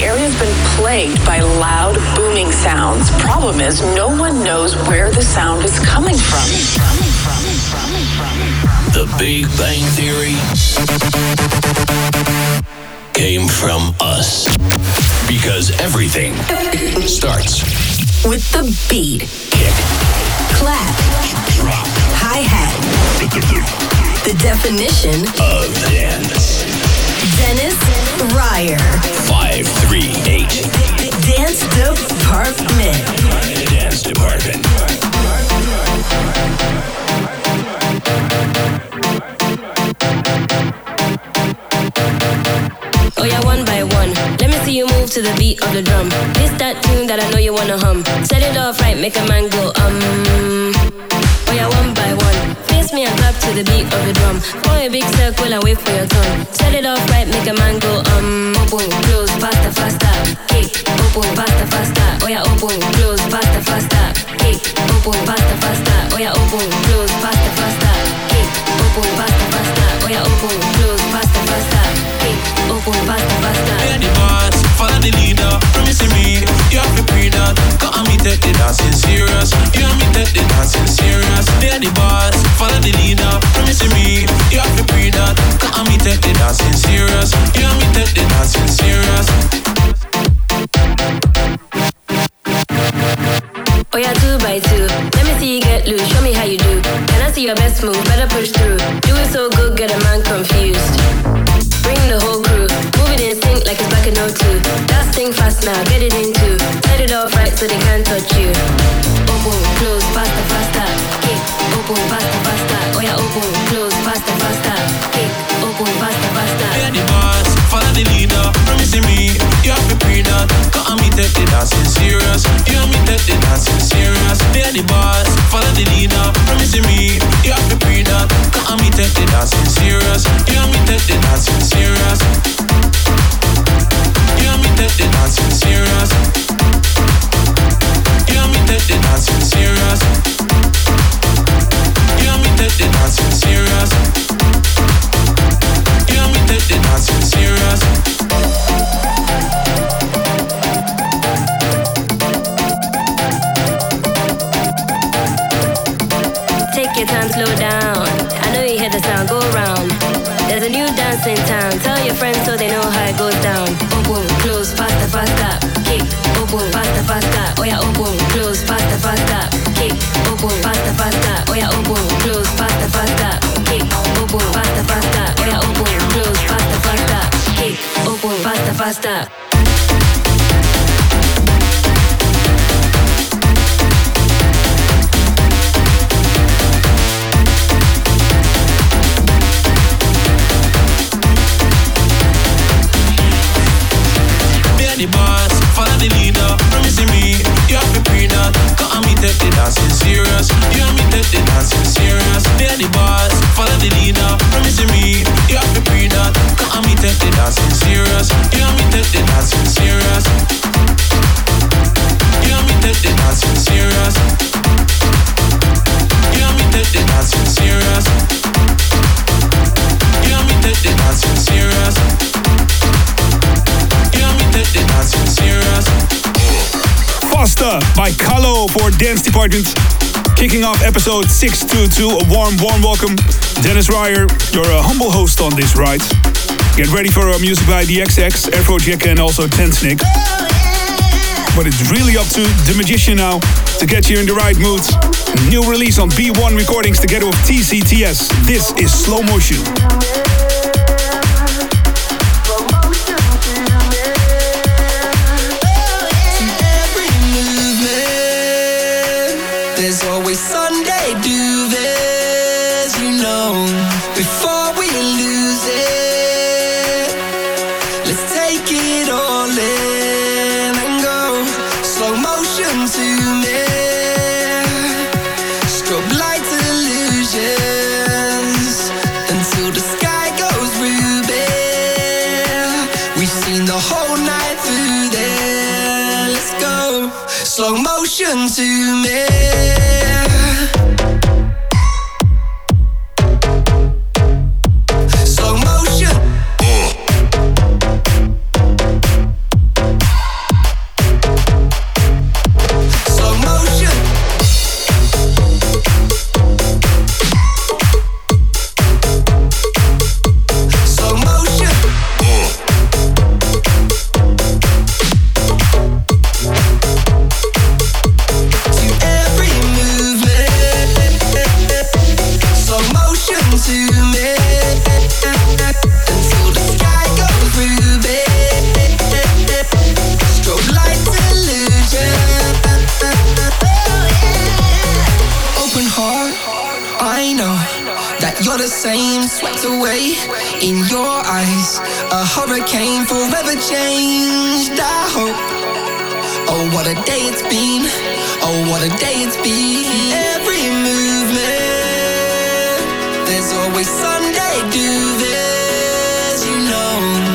The area's been plagued by loud, booming sounds. Problem is, no one knows where the sound is coming from. The Big Bang Theory came from us. Because everything starts with the beat. Kick, clap, drop, hi hat. The definition of dance. Dennis Ruyer. 538. Dance Department. Dance Department. Oh yeah, one by one. Let me see you move to the beat of the drum. This that tune that I know you wanna hum. Set it off right, make a man go um. Oh yeah, one by one. Face me and clap to the beat of the drum. Form a big circle and wait for your turn. Set it off right, make a man go um. Open, close, faster, faster. Kick, open, faster, faster. Oh yeah, open, close, faster, faster. Kick, open, faster, faster. Oh yeah, open, close, faster, faster. Kick, open, faster, faster. Oh yeah, open, close, faster, faster. Kick, open, faster, faster. Yeah, the boss, follow the leader. Promising me, you have to pre that. Got me take the dancing serious. You have me take the dancing serious. Yeah, the boss, follow the leader. Promising me, you have to pre that. Got me take the dancing serious. You have me take the dancing serious. Oh yeah, two by two. Let me see you get loose. Show me how you do. Can I see your best move? Better push through. Do it so good, get a man confused. Bring the whole crew. Move it in sync like it's back in 02. That thing fast now, get it into. Set it off right so they can't touch you. Open, close, faster, faster. Open, faster, faster. Oh open, close, faster, faster. Kick, open, faster, faster. Yeah, the boss, follow the leader. Promising me, you have to pre that. Got me take the dancing serious. You have me take the dancing serious. Yeah, the boss, follow the leader. Promising me, you have to pre that. Got me take the dancing serious. You have me take the dancing serious. You have me take the dancing serious. You have me take the dancing serious. Open, close, faster, faster. Kick, open, faster, faster. Oh yeah, open, faster, faster. By Kalo for Dance Department. Kicking off episode 622. A warm, warm welcome. Dennis Ruyer, your uh, humble host on this ride. Get ready for uh, music by The XX, Afrojack, and also Tensnake. But it's really up to The Magician now to get you in the right mood. New release on B1 Recordings together with TCTS. This is Slow Motion. changed, I hope. Oh, what a day it's been. Oh, what a day it's been. Every movement, there's always Sunday, do this, you know.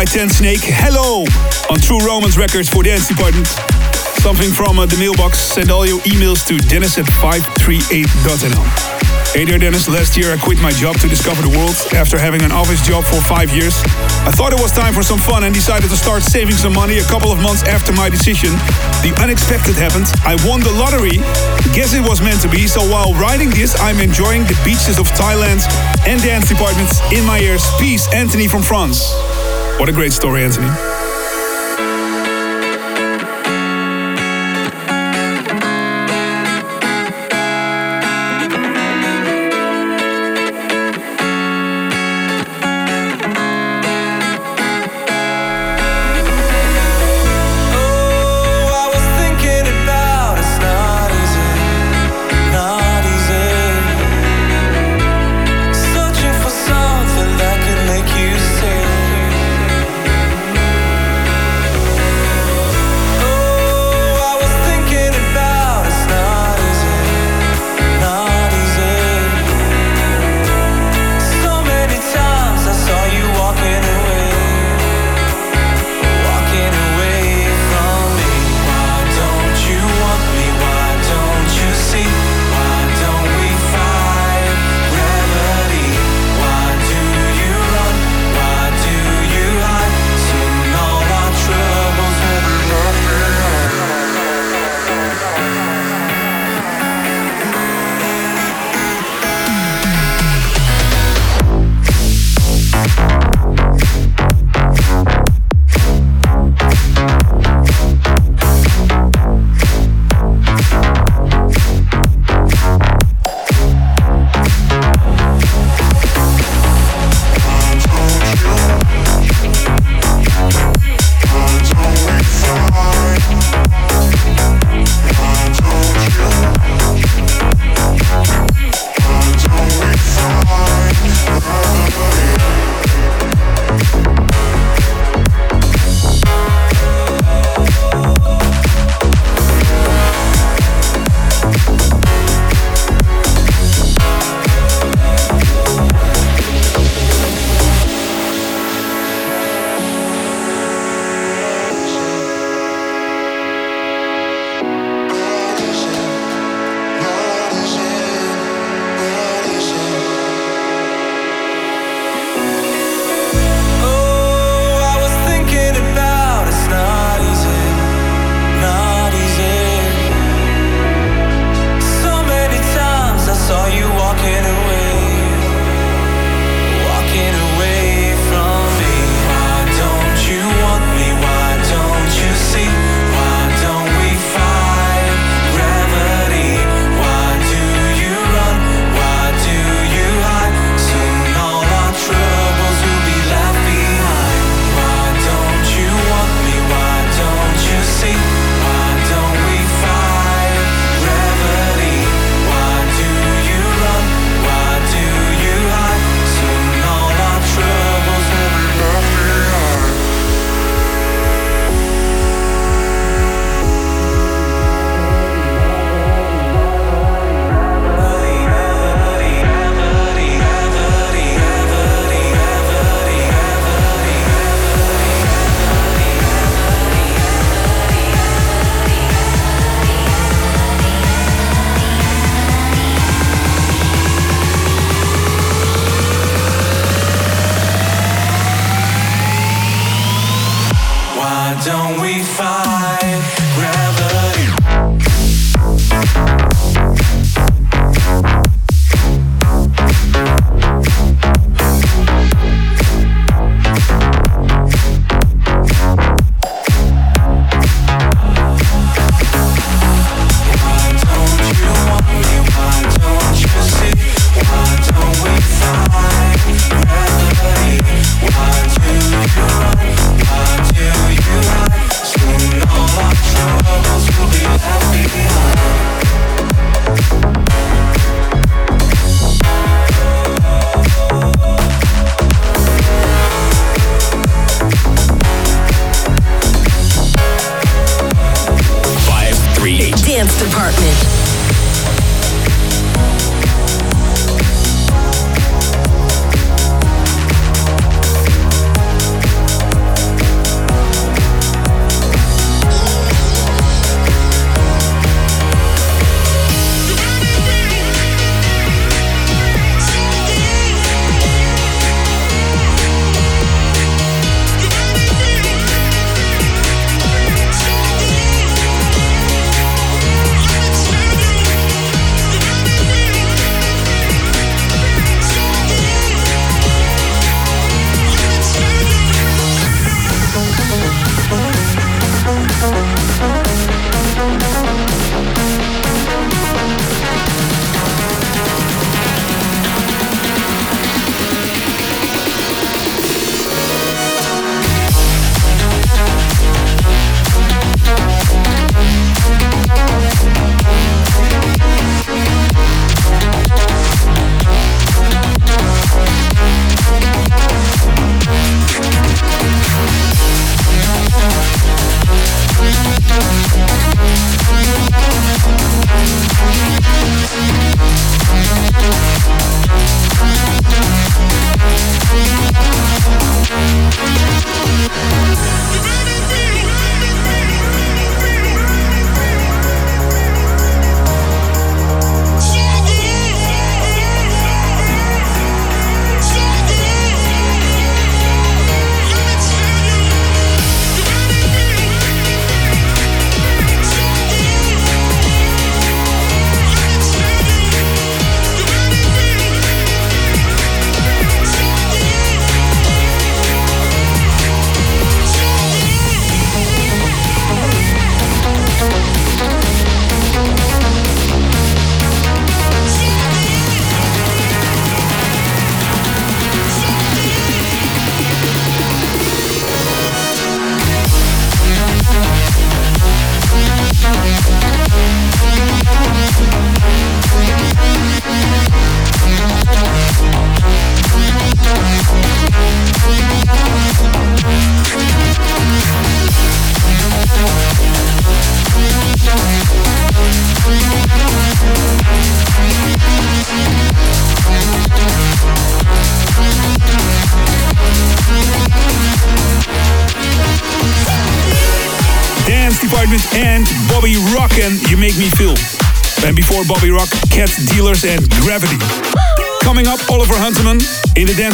By Tensnake, Hello, on True Romance Records for Dance Department. Something from uh, the mailbox. Send all your emails to dennis at 538.nl. Hey there, Dennis. Last year I quit my job to discover the world after having an office job for five years. I thought it was time for some fun and decided to start saving some money a couple of months after my decision. The unexpected happened. I won the lottery. Guess it was meant to be. So while writing this, I'm enjoying the beaches of Thailand and dance departments in my ears. Peace, Anthony from France. What a great story, Anthony.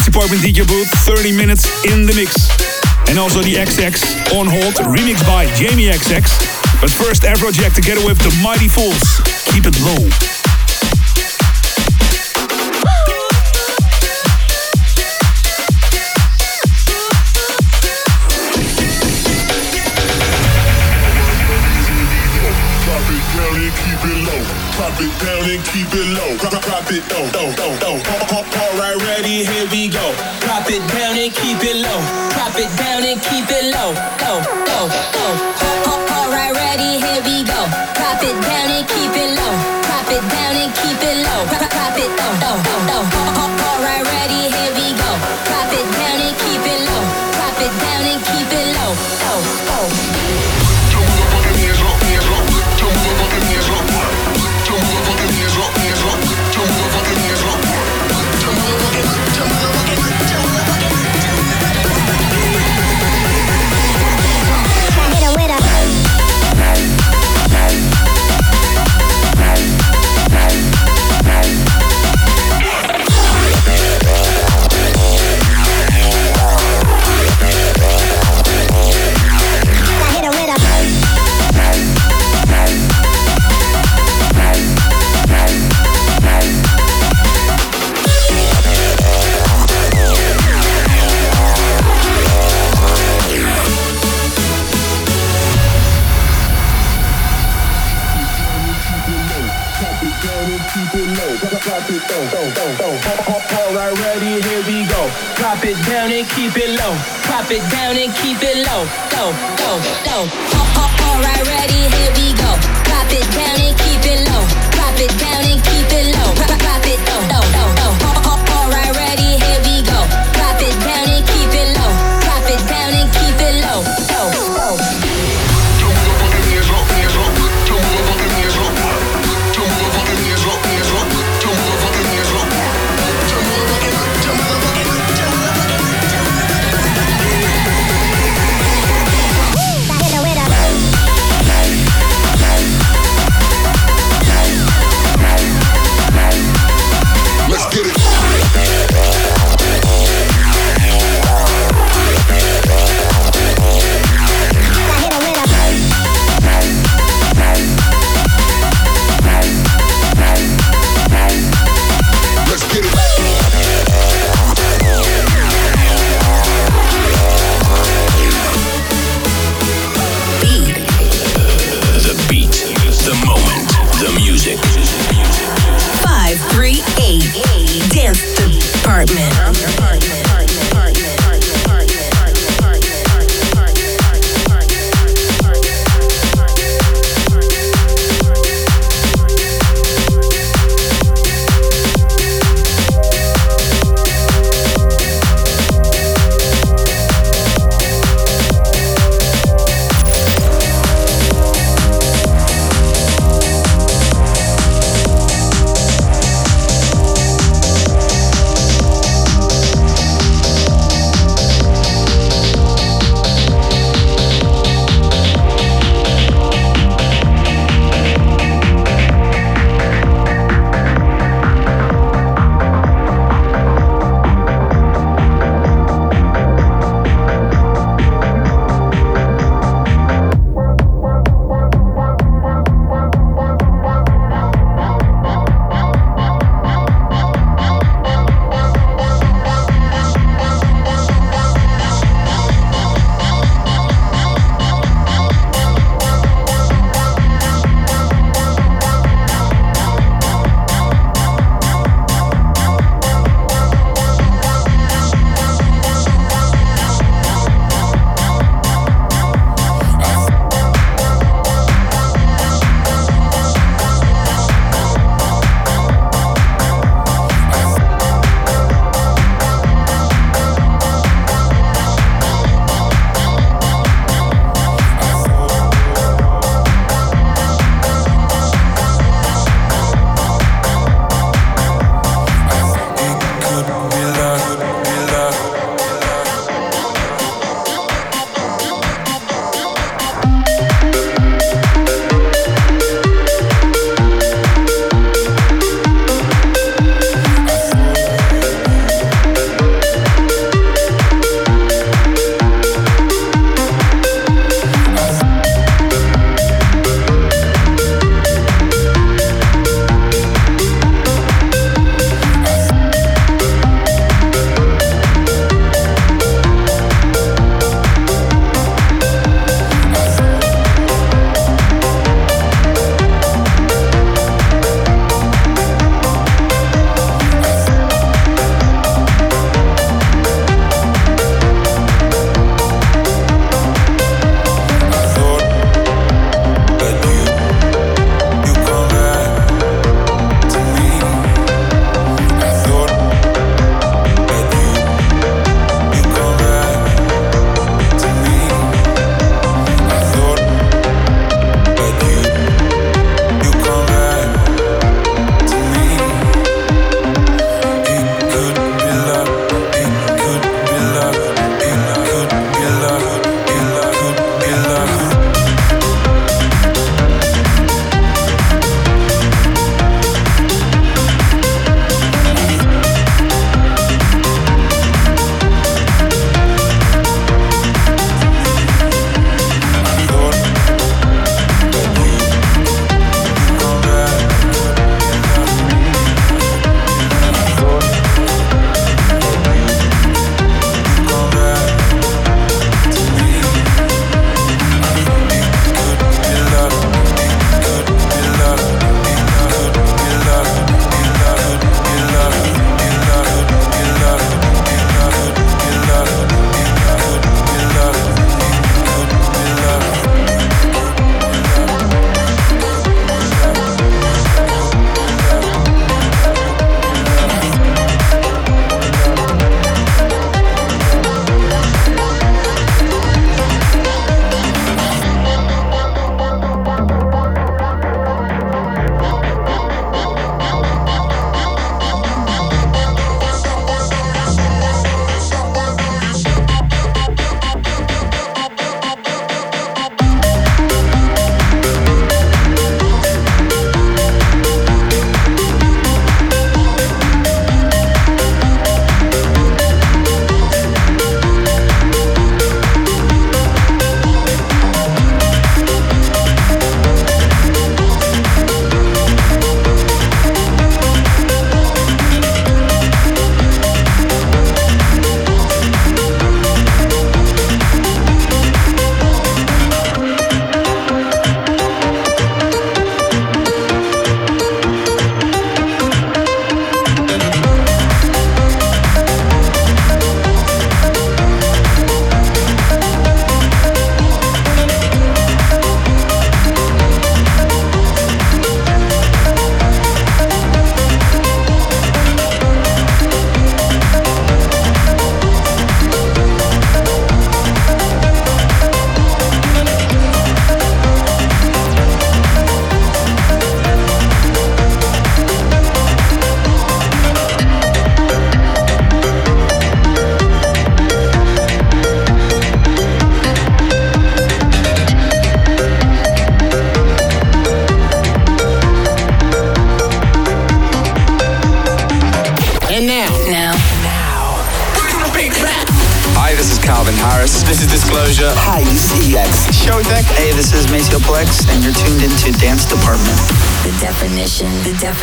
Department DJ booth, 30 minutes in the mix. And also the XX on hold, remixed by Jamie XX. But first, Afrojack together with the Mighty Fools. Keep it low. it down and keep it low. Drop, drop it low, low, low, low. Ready, here we go. Drop it down and keep it low. Drop it down and keep it low, low, low, low. Alright, ready, here we go. Drop it down and keep it low. Drop it down and keep it low. Drop, it low, low, low, low. Keep it low. Drop it down and keep it low. Go, low, low. Alright, ready, here we go.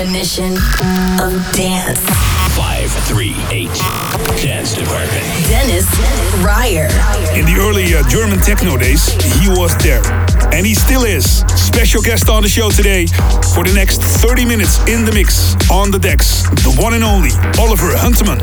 Definition of dance. Five, three, eight. Dance Department. Dennis Ruyer. In the early uh, German techno days, he was there. And he still is. Special guest on the show today for the next 30 minutes in the mix on the decks. The one and only Oliver Huntemann.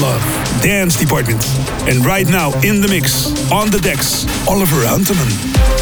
Love, Dance Department. And right now, in the mix, on the decks, Oliver Huntemann.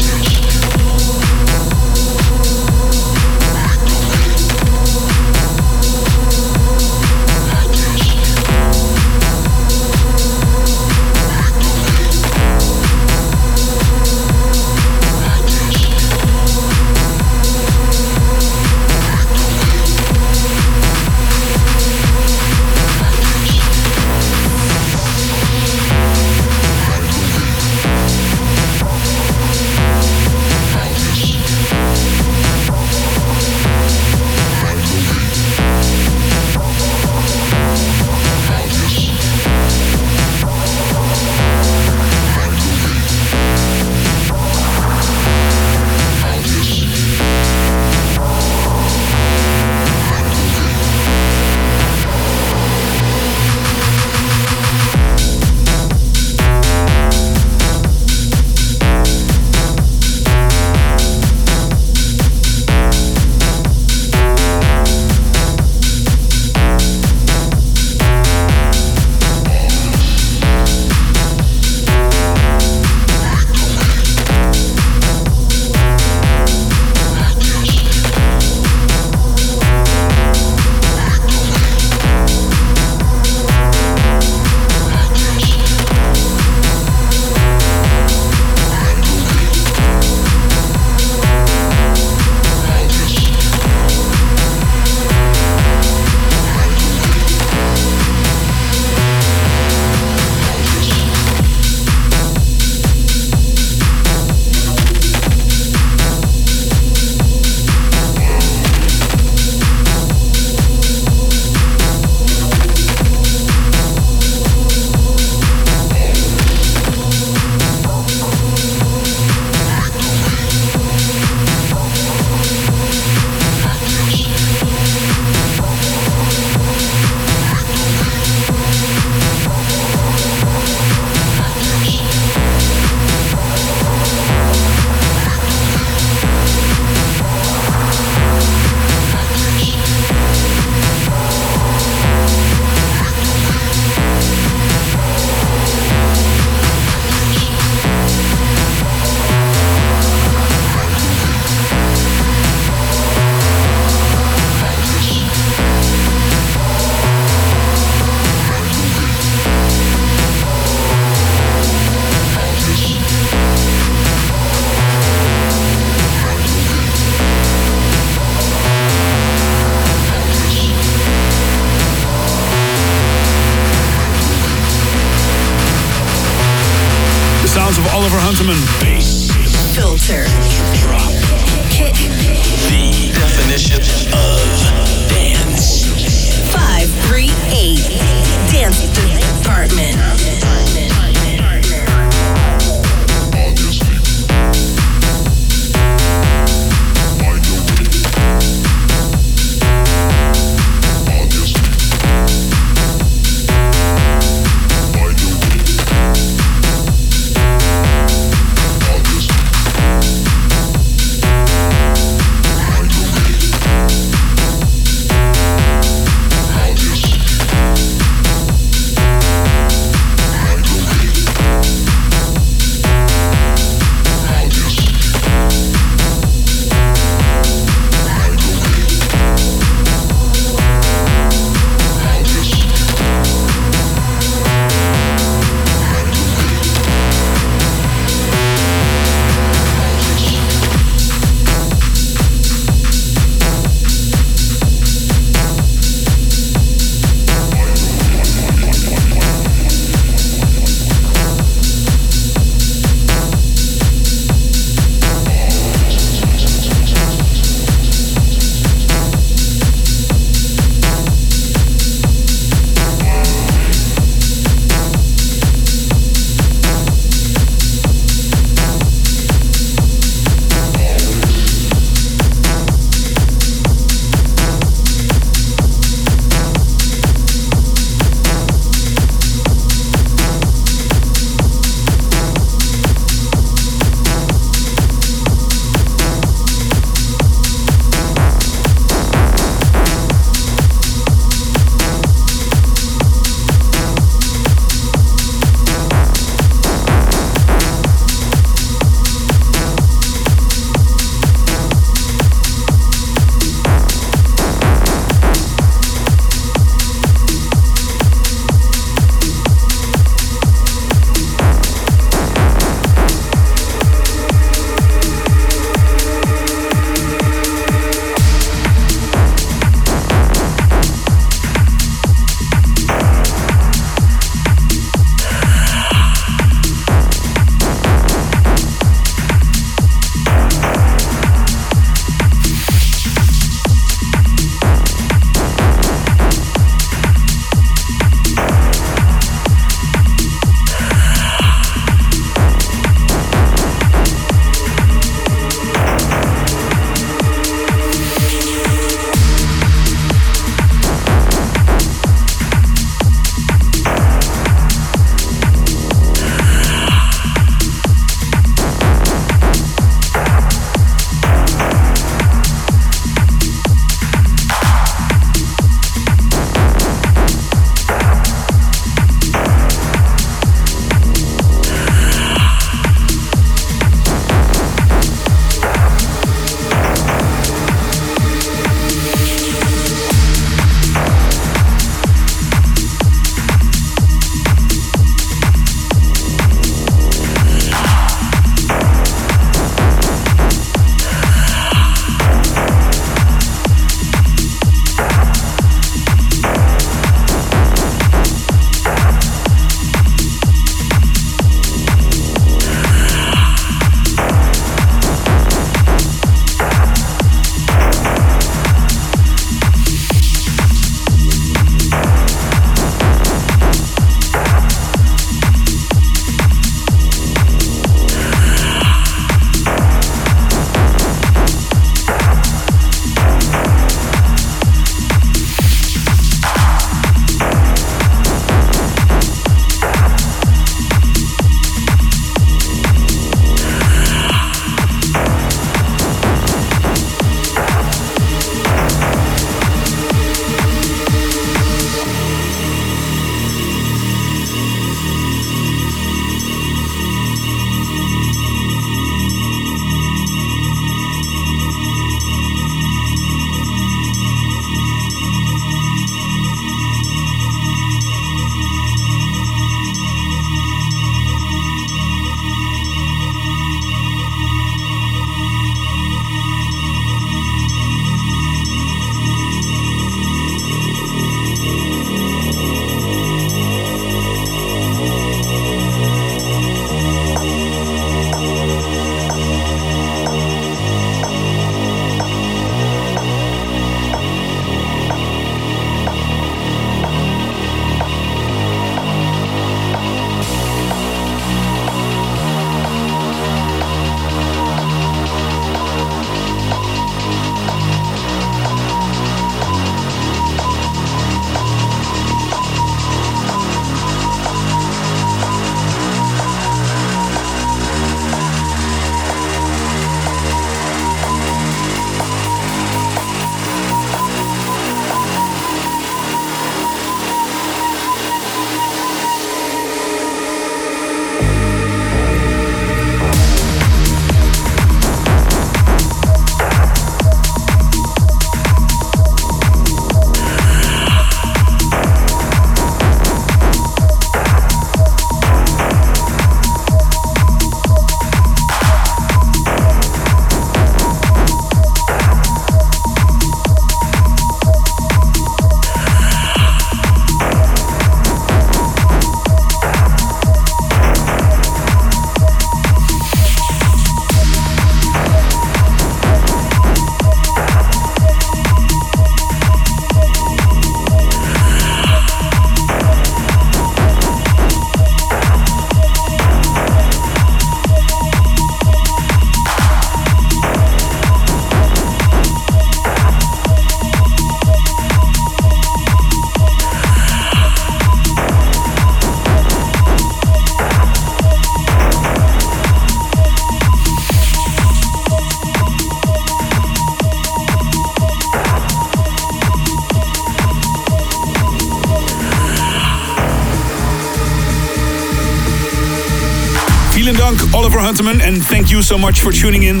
And thank you so much for tuning in.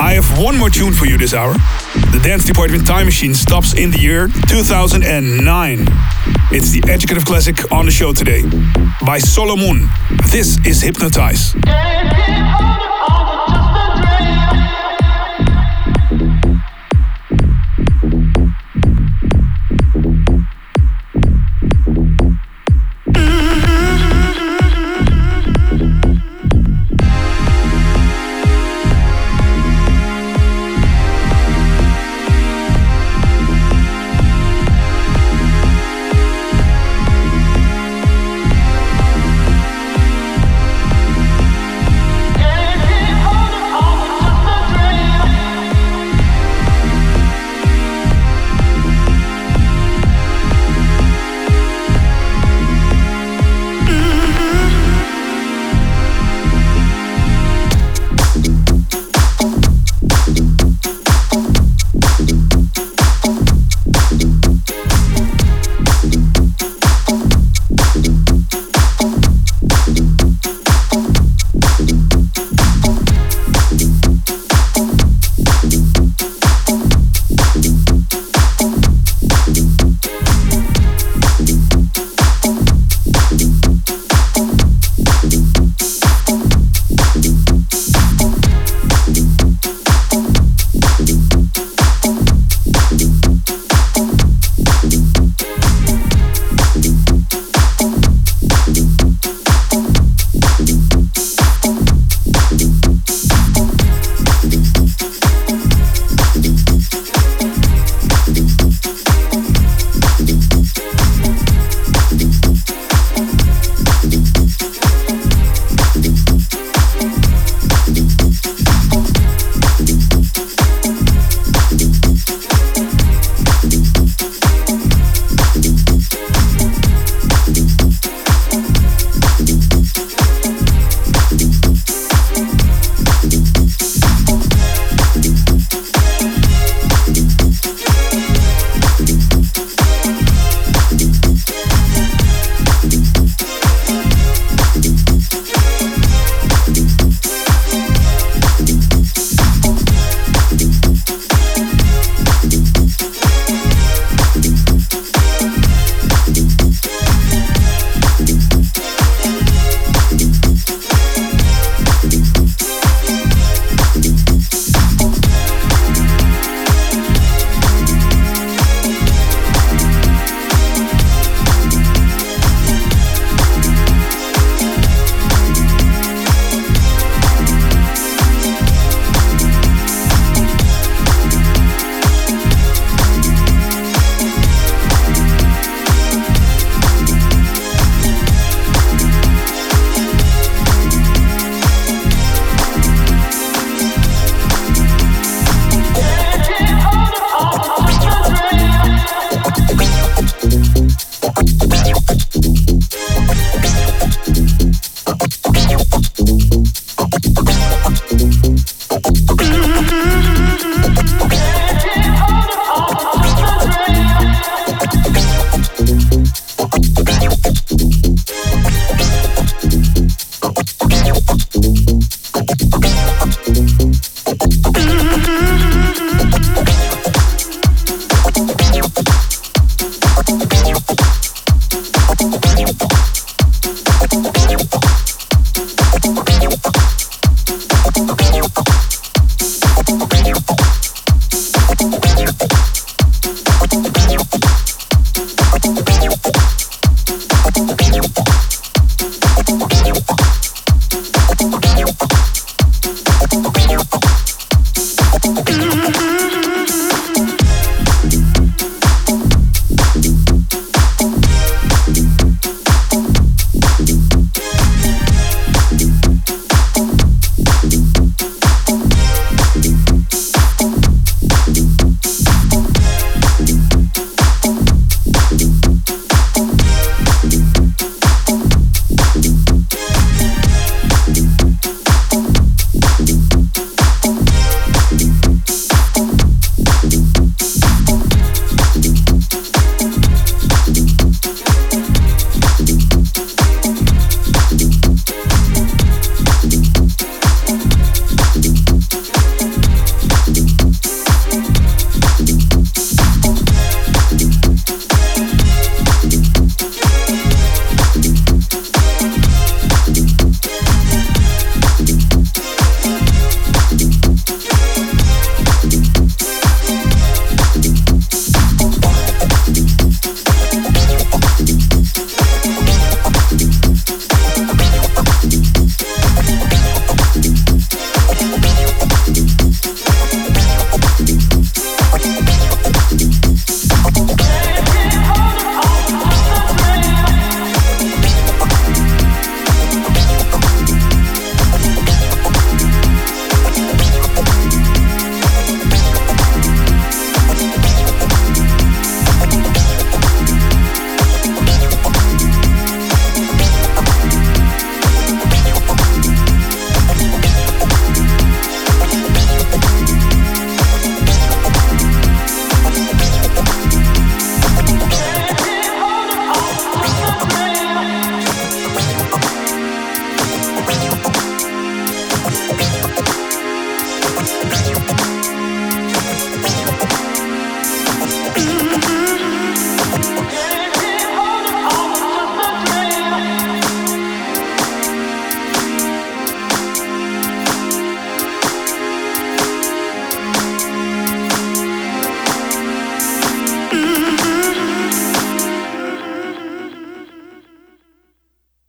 I have one more tune for you this hour. The Dance Department Time Machine stops in the year 2009. It's the educative classic on the show today by Solomon. This is Hypnotize.